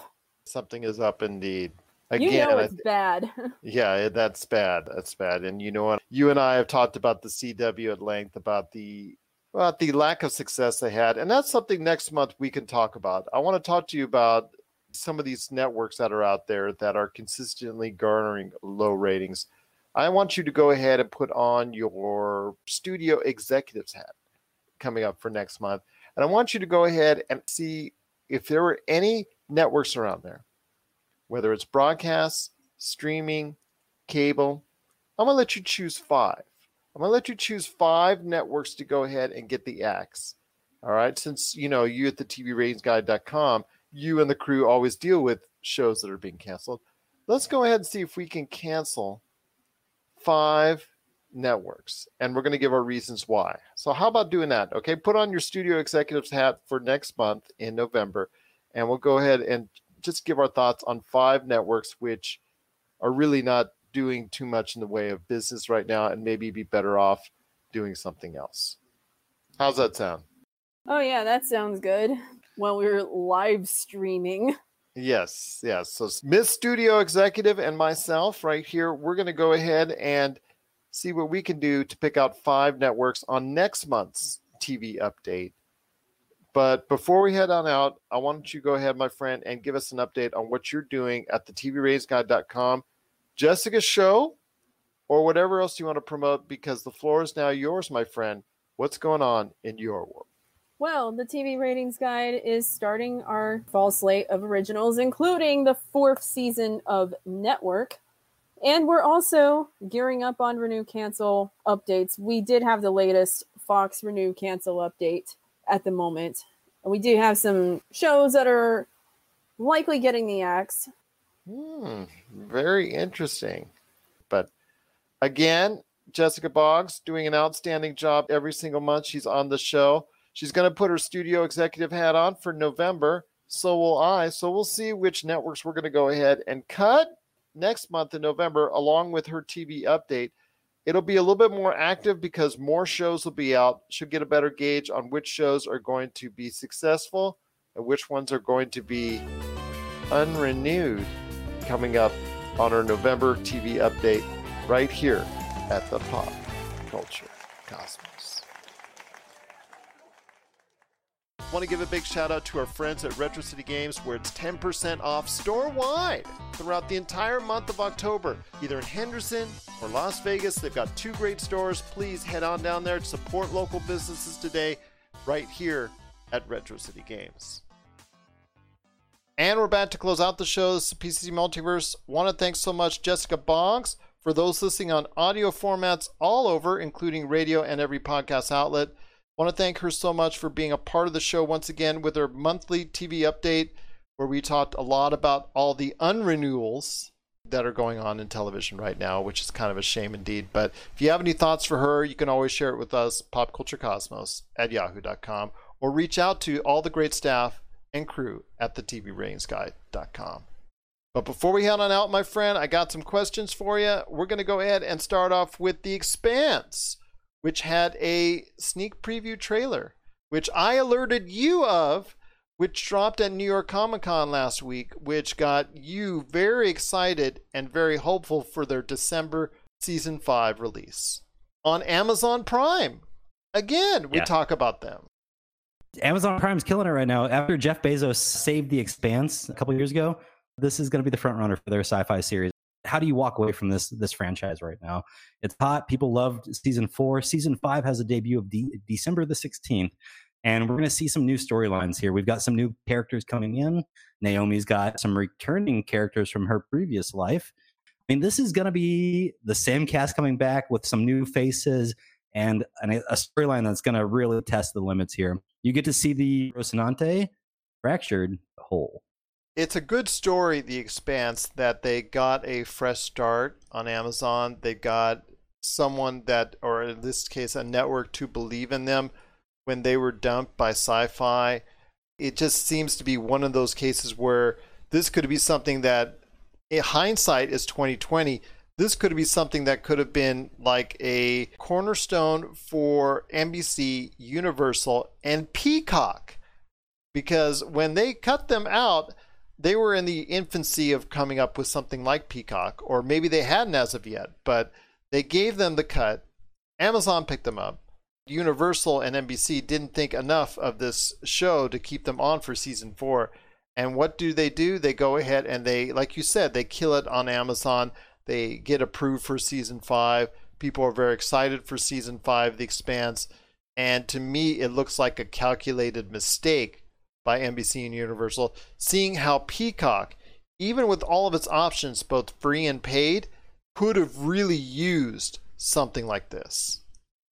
Something is up indeed. you Again, know I it's bad. <laughs> Yeah, that's bad. That's bad. And you know what? You and I have talked about the CW at length about the about the lack of success they had, and that's something next month we can talk about. I want to talk to you about some of these networks that are out there that are consistently garnering low ratings. I want you to go ahead and put on your studio executives hat coming up for next month. And I want you to go ahead and see if there were any networks around there, whether it's broadcast, streaming, cable. I'm going to let you choose five. I'm going to let you choose five networks to go ahead and get the axe. All right. Since, you know, you at the TVRatingsGuide.com, you and the crew always deal with shows that are being canceled. Let's go ahead and see if we can cancel five networks and we're going to give our reasons why. So, how about doing that? Okay. Put on your studio executives hat for next month in November and we'll go ahead and just give our thoughts on five networks which are really not doing too much in the way of business right now and maybe be better off doing something else. How's that sound? oh, yeah, that sounds good. When we were live streaming. Yes, yes. So Miss Studio Executive and myself right here, we're going to go ahead and see what we can do to pick out five networks on next month's TV update. But before we head on out, I want you to go ahead, my friend, and give us an update on what you're doing at the TVRatingsGuide.com, Jessica's show, or whatever else you want to promote, because the floor is now yours, my friend. What's going on in your world? Well, the TV Ratings Guide is starting our fall slate of originals, including the fourth season of Network. And we're also gearing up on Renew Cancel updates. We did have the latest Fox Renew Cancel update at the moment. And we do have some shows that are likely getting the axe. Hmm, very interesting. But again, Jessica Boggs doing an outstanding job every single month she's on the show. She's going to put her studio executive hat on for November. So will I. So we'll see which networks we're going to go ahead and cut next month in November, along with her TV update. It'll be a little bit more active because more shows will be out. Should get a better gauge on which shows are going to be successful and which ones are going to be unrenewed coming up on our November TV update right here at the Pop Culture Cosmos. Want to give a big shout out to our friends at Retro City Games where it's 10% off store wide throughout the entire month of October, either in Henderson or Las Vegas. They've got two great stores. Please head on down there to support local businesses today, right here at Retro City Games. And we're about to close out the show. This is PCC Multiverse. Want to thank so much Jessica Boggs for those listening on audio formats all over, including radio and every podcast outlet. Want to thank her so much for being a part of the show once again with her monthly TV update, where we talked a lot about all the unrenewals that are going on in television right now, which is kind of a shame indeed. But if you have any thoughts for her, you can always share it with us, popculturecosmos at yahoo.com, or reach out to all the great staff and crew at the TVRatingsGuide.com. But before we head on out, my friend, I got some questions for you. We're going to go ahead and start off with The Expanse, which had a sneak preview trailer, which I alerted you of, which dropped at New York Comic Con last week, which got you very excited and very hopeful for their December season 5 release on Amazon Prime. Again, we Yeah. talk about them. Amazon Prime's killing it right now. After Jeff Bezos saved The Expanse a couple years ago, this is going to be the front runner for their sci-fi series. How do you walk away from this this franchise right now? It's hot. People loved season four. Season five has a debut of de- December the sixteenth, and we're going to see some new storylines here. We've got some new characters coming in. Naomi's got some returning characters from her previous life. I mean, this is going to be the same cast coming back with some new faces and an, a storyline that's going to really test the limits here. You get to see the Rocinante fractured hole. It's a good story, The Expanse, that they got a fresh start on Amazon. They got someone that, or in this case, a network to believe in them when they were dumped by sci fi. It just seems to be one of those cases where this could be something that, in hindsight, is 2020. This could be something that could have been like a cornerstone for NBC, Universal, and Peacock because when they cut them out, they were in the infancy of coming up with something like Peacock, or maybe they hadn't as of yet, but they gave them the cut. Amazon picked them up. Universal and NBC didn't think enough of this show to keep them on for season four. And what do they do? They go ahead and they, like you said, they kill it on Amazon. They get approved for season five. People are very excited for season five, The Expanse. And to me, it looks like a calculated mistake by NBC and Universal, seeing how Peacock, even with all of its options, both free and paid, could have really used something like this.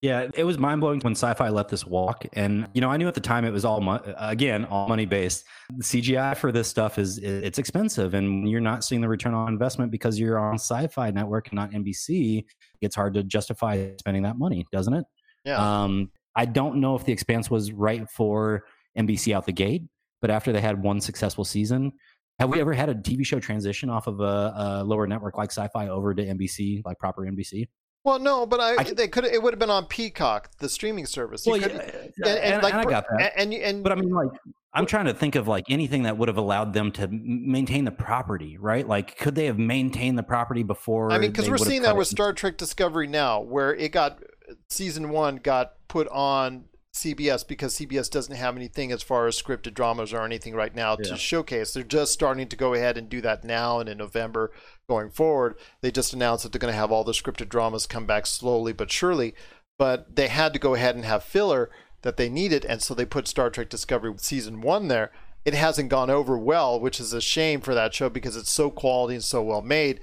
Yeah, it was mind blowing when Sci-Fi let this walk, and you know I knew at the time it was all mo- again all money based. The CGI for this stuff is it's expensive, and you're not seeing the return on investment because you're on Sci-Fi network and not NBC. It's hard to justify spending that money, doesn't it? Yeah. Um, I don't know if The Expanse was right for NBC out the gate, but after they had one successful season, have we ever had a TV show transition off of a, a lower network like Sci-Fi over to NBC, like proper NBC? well, no, but I, I- they could it would have been on Peacock, the streaming service. You Well, yeah, and, and and- like and I got that. And and, and But I mean, like, I'm trying to think of like anything that would have allowed them to maintain the property, right? Like, could they have maintained the property before? I mean, because we're seeing that with Star Trek Discovery now, where it got season one got put on CBS because CBS doesn't have anything as far as scripted dramas or anything right now Yeah. to showcase. They're just starting to go ahead and do that now and in November going forward. They just announced that they're going to have all the scripted dramas come back slowly but surely. But they had to go ahead and have filler that they needed, and so they put Star Trek Discovery season one there. It hasn't gone over well, which is a shame for that show because it's so quality and so well made.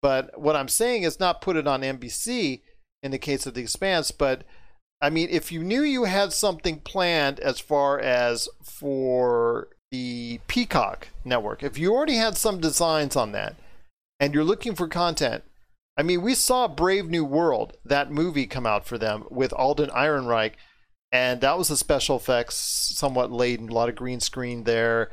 But what I'm saying is not put it on NBC in the case of The Expanse, but I mean, if you knew you had something planned as far as for the Peacock network, if you already had some designs on that and you're looking for content, I mean, we saw Brave New World, that movie come out for them with Alden Ehrenreich. and that was a special effects, somewhat laden, a lot of green screen there,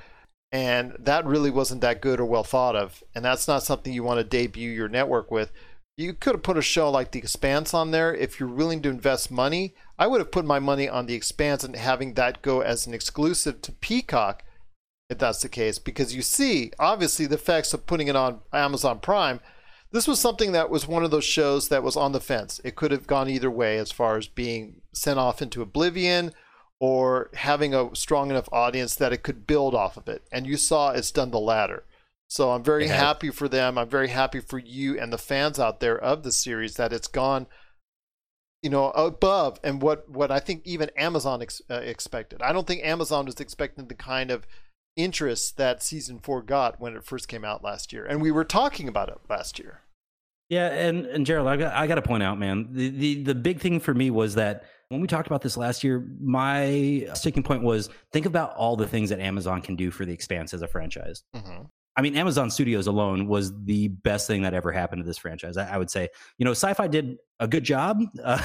and that really wasn't that good or well thought of. And that's not something you want to debut your network with. You could have put a show like The Expanse on there if you're willing to invest money. I would have put my money on The Expanse and having that go as an exclusive to Peacock, if that's the case, because you see, obviously, the effects of putting it on Amazon Prime. This was something that was one of those shows that was on the fence. It could have gone either way as far as being sent off into oblivion or having a strong enough audience that it could build off of it. And you saw it's done the latter. So I'm very happy for them. I'm very happy for you and the fans out there of the series that it's gone, you know, above and what what I think even Amazon ex- uh, expected. I don't think Amazon was expecting the kind of interest that season four got when it first came out last year, and we were talking about it last year. Yeah, and and Gerald, I got I got to point out, man, the, the the big thing for me was that when we talked about this last year, my sticking point was think about all the things that Amazon can do for the Expanse as a franchise. Mm-hmm. I mean, Amazon Studios alone was the best thing that ever happened to this franchise. I, I would say, you know, Sci-Fi did a good job, <laughs> uh,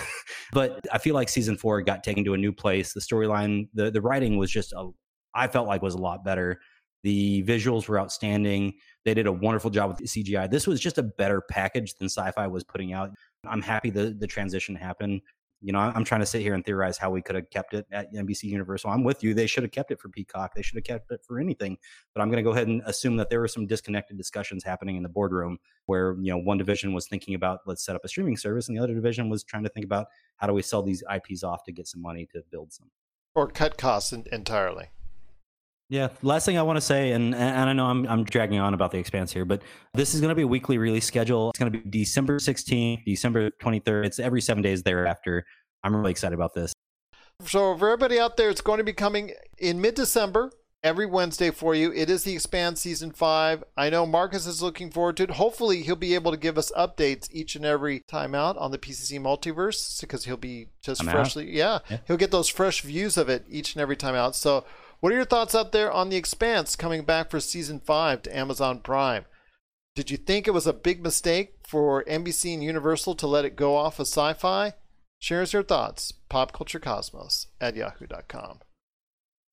but I feel like season four got taken to a new place. The storyline, the the writing was just a, I felt like was a lot better. The visuals were outstanding. They did a wonderful job with the CGI. This was just a better package than Sci-Fi was putting out. I'm happy the the transition happened. You know, I'm trying to sit here and theorize how we could have kept it at NBC Universal. I'm with you. They should have kept it for Peacock. They should have kept it for anything. But I'm going to go ahead and assume that there were some disconnected discussions happening in the boardroom where, you know, one division was thinking about let's set up a streaming service and the other division was trying to think about how do we sell these IPs off to get some money to build some. Or cut costs entirely. Yeah. Last thing I want to say, and, and I know I'm, I'm dragging on about the expanse here, but this is going to be a weekly release schedule. It's going to be December 16th, December 23rd. It's every seven days thereafter. I'm really excited about this. So for everybody out there, it's going to be coming in mid-December every Wednesday for you. It is the Expanse season five. I know Marcus is looking forward to it. Hopefully, he'll be able to give us updates each and every time out on the PCC multiverse because he'll be just I'm freshly. Yeah, Yeah. he'll get those fresh views of it each and every time out. So, what are your thoughts out there on the Expanse coming back for season five to Amazon Prime? Did you think it was a big mistake for NBC and Universal to let it go off of sci fi? Share us your thoughts. PopCultureCosmos at yahoo.com.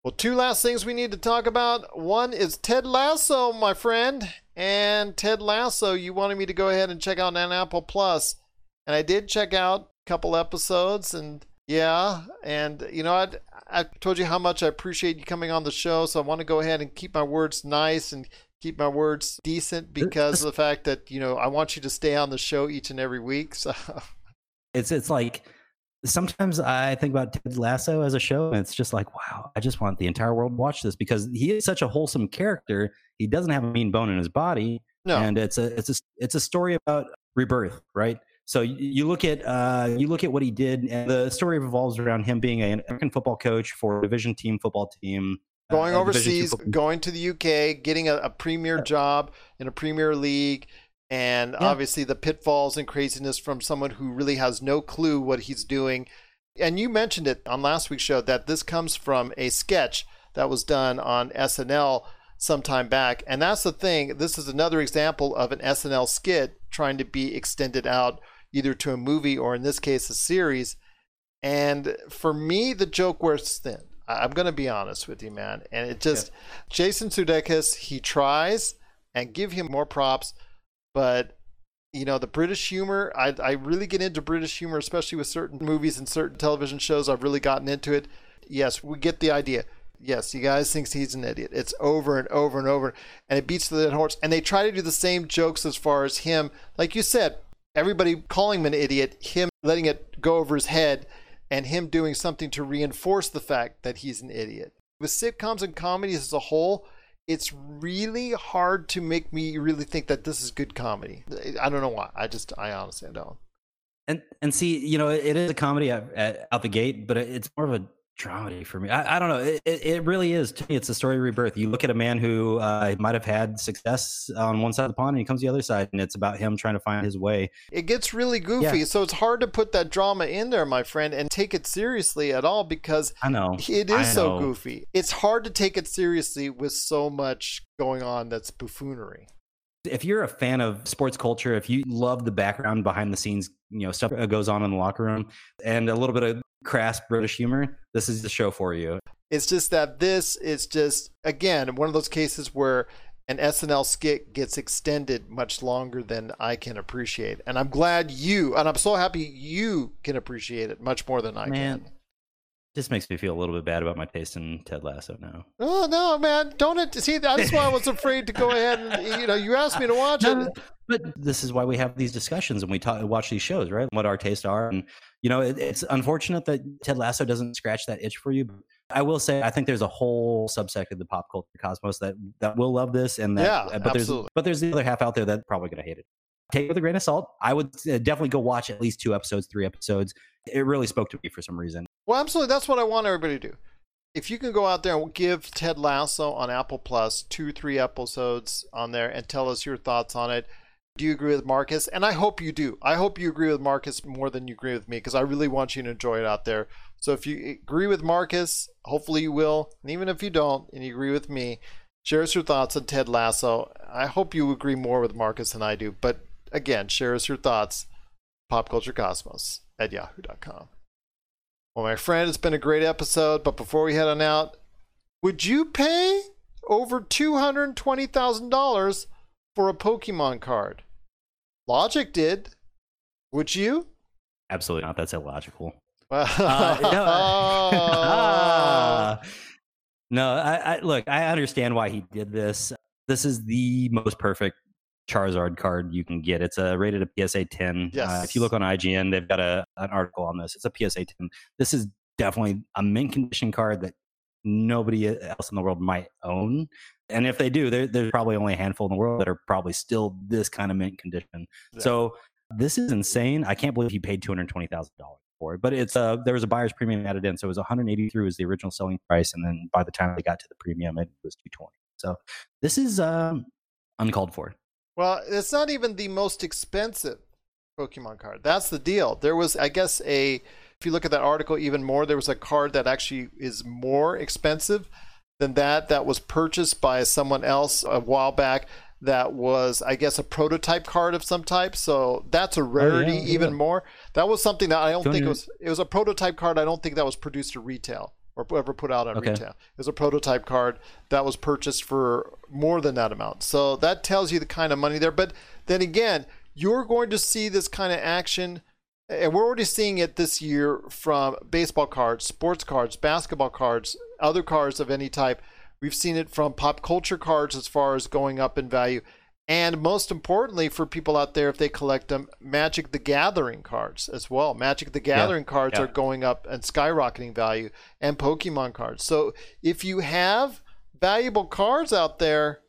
Well, two last things we need to talk about. One is Ted Lasso, my friend. And Ted Lasso, you wanted me to go ahead and check out on Apple Plus. And I did check out a couple episodes and yeah, and you know, I I told you how much I appreciate you coming on the show, so I want to go ahead and keep my words nice and keep my words decent because of the fact that, you know, I want you to stay on the show each and every week. <laughs> So It's it's like sometimes I think about Ted Lasso as a show, and it's just like, wow, I just want the entire world to watch this because he is such a wholesome character. He doesn't have a mean bone in his body, no. and it's a it's a it's a story about rebirth, right? So you, look at uh, you look at what he did, and the story revolves around him being an American football coach for a division team football team, uh, going two overseas, going to the UK, getting a, a premier job in a premier league, and Yeah. obviously the pitfalls and craziness from someone who really has no clue what he's doing. And you mentioned it on last week's show that this comes from a sketch that was done on SNL some time back. And that's the thing. This is another example of an SNL skit trying to be extended out either to a movie or in this case a series. And for me, the joke wears thin. I'm going to be honest with you, man. And it just, Jason Sudeikis, he tries and give him more props, but you know the British humor. I I really get into British humor, especially with certain movies and certain television shows. I've really gotten into it. Yes, we get the idea. Yes, you guys thinks he's an idiot. It's over and over and over, and it beats the dead horse. And they try to do the same jokes as far as him, like you said, everybody calling him an idiot, him letting it go over his head, and him doing something to reinforce the fact that he's an idiot. With sitcoms and comedies as a whole, it's really hard to make me really think that this is good comedy. I don't know why. I just, I honestly don't. and and see, you know, it is a comedy at, out the gate, but it's more of a dramedy for me. I, I don't know. It, it it really is. To me, it's a story of rebirth. You look at a man who uh, might have had success on one side of the pond, and he comes to the other side, and it's about him trying to find his way. It gets really goofy, Yeah. so it's hard to put that drama in there, my friend, and take it seriously at all because I know it is is so goofy. It's hard to take it seriously with so much going on that's buffoonery. if you're a fan of sports culture, if you love the background behind the scenes, you know, stuff that goes on in the locker room and a little bit of crass British humor, this is the show for you. It's just that this is just again one of those cases where an SNL skit gets extended much longer than I can appreciate. And I'm glad you and I'm so happy you can appreciate it much more than I Man. can. This makes me feel a little bit bad about my taste in Ted Lasso now. Oh no, man! Don't it see? That's why I was afraid to go ahead and you know you asked me to watch No, it. But this is why we have these discussions and we talk, watch these shows, right? What our tastes are, and you know, it, it's unfortunate that Ted Lasso doesn't scratch that itch for you. But I will say, I think there's a whole subsect of the pop culture cosmos that that will love this, and that, Yeah, but there's absolutely. but there's the other half out there that's probably going to hate it. Take it with a grain of salt. I would uh, definitely go watch at least two episodes, three episodes. It really spoke to me for some reason. Well, absolutely. That's what I want everybody to do. If you can go out there and give Ted Lasso on Apple Plus two, three episodes on there and tell us your thoughts on it. Do you agree with Marcus? And I hope you do. I hope you agree with Marcus more than you agree with me because I really want you to enjoy it out there. So if you agree with Marcus, hopefully you will. And even if you don't and you agree with me, share us your thoughts on Ted Lasso. I hope you agree more with Marcus than I do. But again, share us your thoughts. PopCultureCosmos at yahoo.com. Well, my friend, it's been a great episode, but before we head on out, would you pay over $220,000 for a Pokemon card? Logic did. Would you? Absolutely not. That's illogical. <laughs> Uh, no, Ah. <laughs> no I, I look. I understand why he did this. This is the most perfect Charizard card you can get. It's a rated a PSA 10. Uh, if you look on IGN, they've got a an article on this. It's a PSA 10. This is definitely a mint condition card that nobody else in the world might own. And if they do, there's probably only a handful in the world that are probably still this kind of mint condition. Yeah. So this is insane. I can't believe he paid two hundred twenty thousand dollars for it. But it's uh there was a buyer's premium added in, so it was one hundred eighty three was the original selling price, and then by the time they got to the premium, it was two twenty. So this is um uncalled for. Well, it's not even the most expensive Pokemon card. That's the deal. There was, I guess, a. If you look at that article even more, there was a card that actually is more expensive than that. That was purchased by someone else a while back. That was, I guess, a prototype card of some type. So that's a oh, rarity, yeah, even yeah. more. That was something that I don't Don't think it was. It was a prototype card. I don't think that was produced to retail or ever put out on Okay. retail. It was a prototype card that was purchased for more than that amount. So that tells you the kind of money there. But then again, you're going to see this kind of action, and we're already seeing it this year from baseball cards, sports cards, basketball cards, other cards of any type. We've seen it from pop culture cards as far as going up in value. And most importantly, for people out there, if they collect them, Magic the Gathering cards as well. Magic the Gathering cards yeah. are going up and skyrocketing value, and Pokemon cards. So if you have valuable cards out there,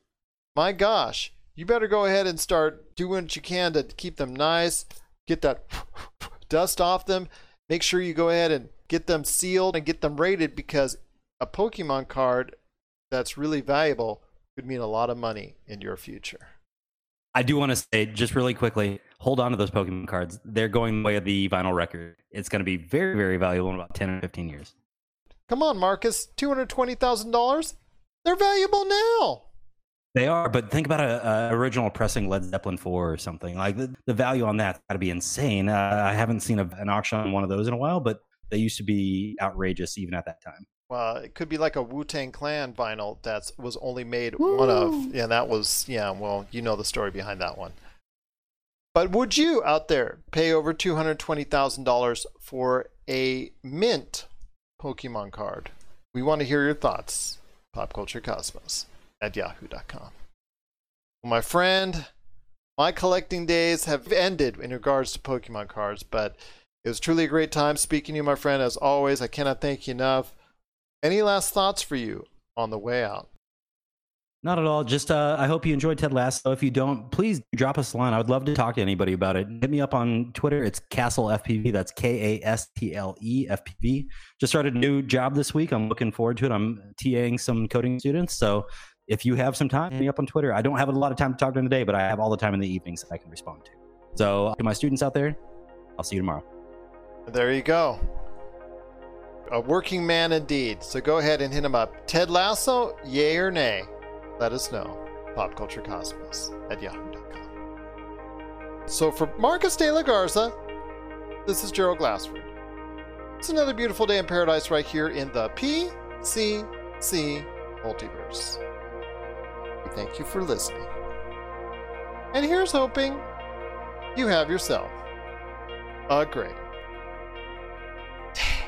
my gosh, you better go ahead and start doing what you can to keep them nice, get that <laughs> dust off them. Make sure you go ahead and get them sealed and get them rated because a Pokemon card that's really valuable could mean a lot of money in your future. I do want to say just really quickly, hold on to those Pokemon cards. They're going the way of the vinyl record. It's going to be very, very valuable in about ten or fifteen years. Come on, Marcus, two hundred twenty thousand dollars. They're valuable now. They are, but think about a, a original pressing Led Zeppelin four or something. Like the, the value on that's got to be insane. Uh, I haven't seen a, an auction on one of those in a while, but they used to be outrageous even at that time. Well, it could be like a Wu Tang Clan vinyl that was only made one of. Yeah, that was yeah. Well, you know the story behind that one. But would you out there pay over two hundred twenty thousand dollars for a mint Pokemon card? We want to hear your thoughts. Pop Culture Cosmos at yahoo.com. Well, my friend, my collecting days have ended in regards to Pokemon cards, but it was truly a great time speaking to you, my friend. As always, I cannot thank you enough. Any last thoughts for you on the way out? Not at all. Just uh, I hope you enjoyed Ted Lasso. If you don't, please drop us a line. I would love to talk to anybody about it. Hit me up on Twitter. It's Kastle FPV. That's K A S T L E F P V. Just started a new job this week. I'm looking forward to it. I'm TAing some coding students. So if you have some time, hit me up on Twitter. I don't have a lot of time to talk during the day, but I have all the time in the evenings that I can respond to. So to my students out there, I'll see you tomorrow. There you go a working man indeed. So go ahead and hit him up. Ted Lasso, yay or nay? Let us know. PopCultureCosmos at yahoo.com. So for Marcus de la Garza, this is Gerald Glassford. It's another beautiful day in paradise right here in the PCC multiverse. We thank you for listening. And here's hoping you have yourself a great day.